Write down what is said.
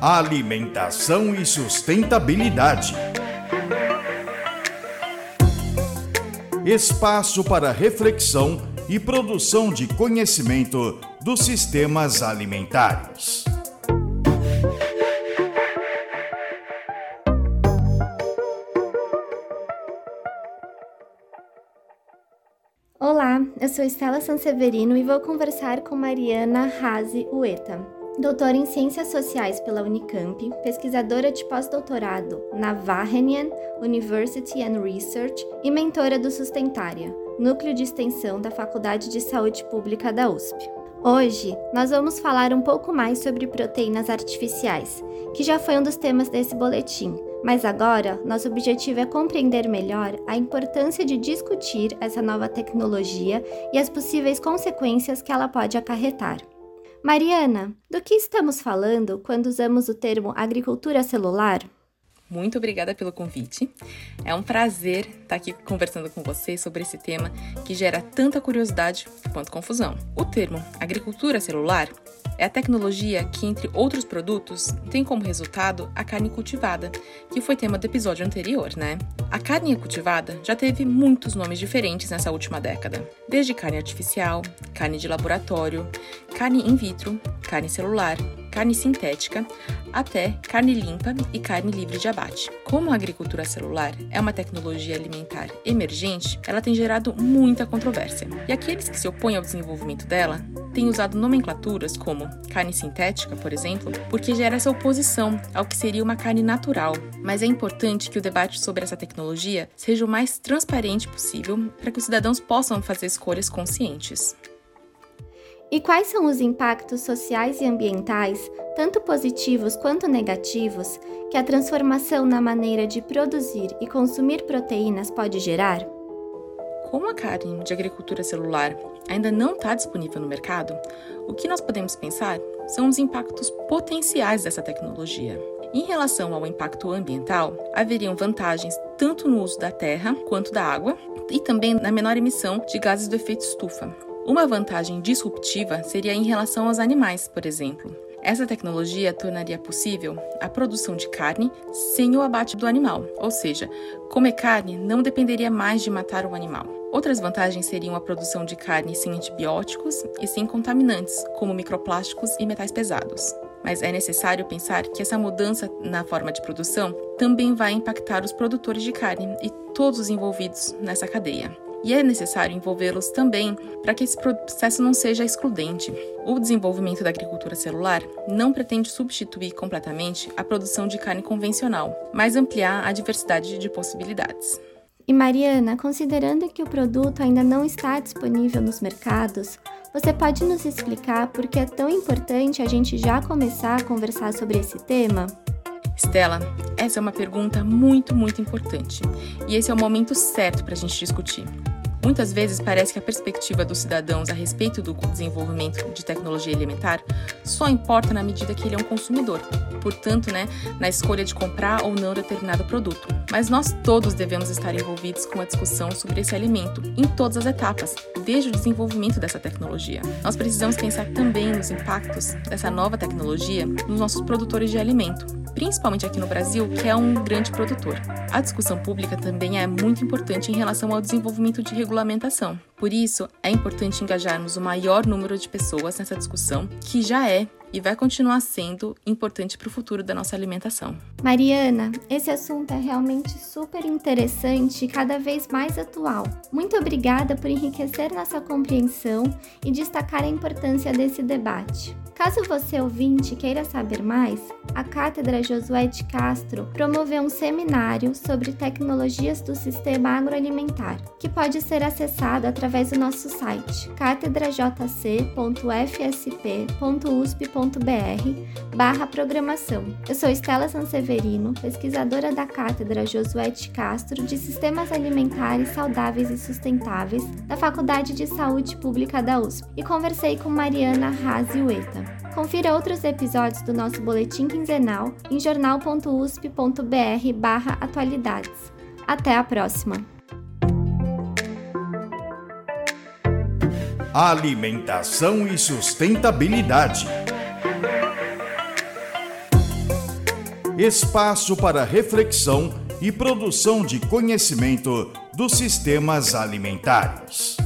Alimentação e sustentabilidade. Espaço para reflexão e produção de conhecimento dos sistemas alimentares. Olá, eu sou Estela Sanseverino e vou conversar com Mariana Razi Ueta doutora em Ciências Sociais pela Unicamp, pesquisadora de pós-doutorado na Wageningen University and Research e mentora do Sustentária, núcleo de extensão da Faculdade de Saúde Pública da USP. Hoje, nós vamos falar um pouco mais sobre proteínas artificiais, que já foi um dos temas desse boletim, mas agora nosso objetivo é compreender melhor a importância de discutir essa nova tecnologia e as possíveis consequências que ela pode acarretar. Mariana, do que estamos falando quando usamos o termo agricultura celular? Muito obrigada pelo convite. É um prazer estar aqui conversando com você sobre esse tema que gera tanta curiosidade quanto confusão. O termo agricultura celular é a tecnologia que, entre outros produtos, tem como resultado a carne cultivada, que foi tema do episódio anterior, né? A carne cultivada já teve muitos nomes diferentes nessa última década, desde carne artificial, carne de laboratório, carne in vitro, carne celular, carne sintética, até carne limpa e carne livre de abate. Como a agricultura celular é uma tecnologia alimentar emergente, ela tem gerado muita controvérsia. E aqueles que se opõem ao desenvolvimento dela têm usado nomenclaturas como carne sintética, por exemplo, porque gera essa oposição ao que seria uma carne natural. Mas é importante que o debate sobre essa tecnologia seja o mais transparente possível para que os cidadãos possam fazer escolhas conscientes. E quais são os impactos sociais e ambientais, tanto positivos quanto negativos, que a transformação na maneira de produzir e consumir proteínas pode gerar? Como a carne de agricultura celular ainda não está disponível no mercado, o que nós podemos pensar são os impactos potenciais dessa tecnologia. Em relação ao impacto ambiental, haveriam vantagens tanto no uso da terra quanto da água e também na menor emissão de gases do efeito estufa, uma vantagem disruptiva seria em relação aos animais, por exemplo. Essa tecnologia tornaria possível a produção de carne sem o abate do animal, ou seja, comer carne não dependeria mais de matar o animal. Outras vantagens seriam a produção de carne sem antibióticos e sem contaminantes, como microplásticos e metais pesados. Mas é necessário pensar que essa mudança na forma de produção também vai impactar os produtores de carne e todos os envolvidos nessa cadeia e é necessário envolvê-los também para que esse processo não seja excludente. O desenvolvimento da agricultura celular não pretende substituir completamente a produção de carne convencional, mas ampliar a diversidade de possibilidades. E Mariana, considerando que o produto ainda não está disponível nos mercados, você pode nos explicar por que é tão importante a gente já começar a conversar sobre esse tema? Stella, essa é uma pergunta muito, muito importante e esse é o momento certo para a gente discutir. Muitas vezes parece que a perspectiva dos cidadãos a respeito do desenvolvimento de tecnologia elementar só importa na medida que ele é um consumidor, portanto, né, na escolha de comprar ou não determinado produto. Mas nós todos devemos estar envolvidos com a discussão sobre esse alimento em todas as etapas, desde o desenvolvimento dessa tecnologia. Nós precisamos pensar também nos impactos dessa nova tecnologia nos nossos produtores de alimento, principalmente aqui no Brasil, que é um grande produtor. A discussão pública também é muito importante em relação ao desenvolvimento de regulamentação. Por isso, é importante engajarmos o maior número de pessoas nessa discussão, que já é e vai continuar sendo importante para o futuro da nossa alimentação. Mariana, esse assunto é realmente super interessante e cada vez mais atual. Muito obrigada por enriquecer nossa compreensão e destacar a importância desse debate. Caso você ouvinte queira saber mais, a Cátedra Josué de Castro promoveu um seminário sobre tecnologias do sistema agroalimentar, que pode ser acessado através do nosso site catedrajc.fsp.usp.br barra programação. Eu sou Estela Sanseverino, pesquisadora da Cátedra Josué de Castro de Sistemas Alimentares Saudáveis e Sustentáveis da Faculdade de Saúde Pública da USP e conversei com Mariana Razi Ueta. Confira outros episódios do nosso boletim quinzenal em jornal.usp.br/atualidades. Até a próxima. Alimentação e sustentabilidade. Espaço para reflexão e produção de conhecimento dos sistemas alimentares.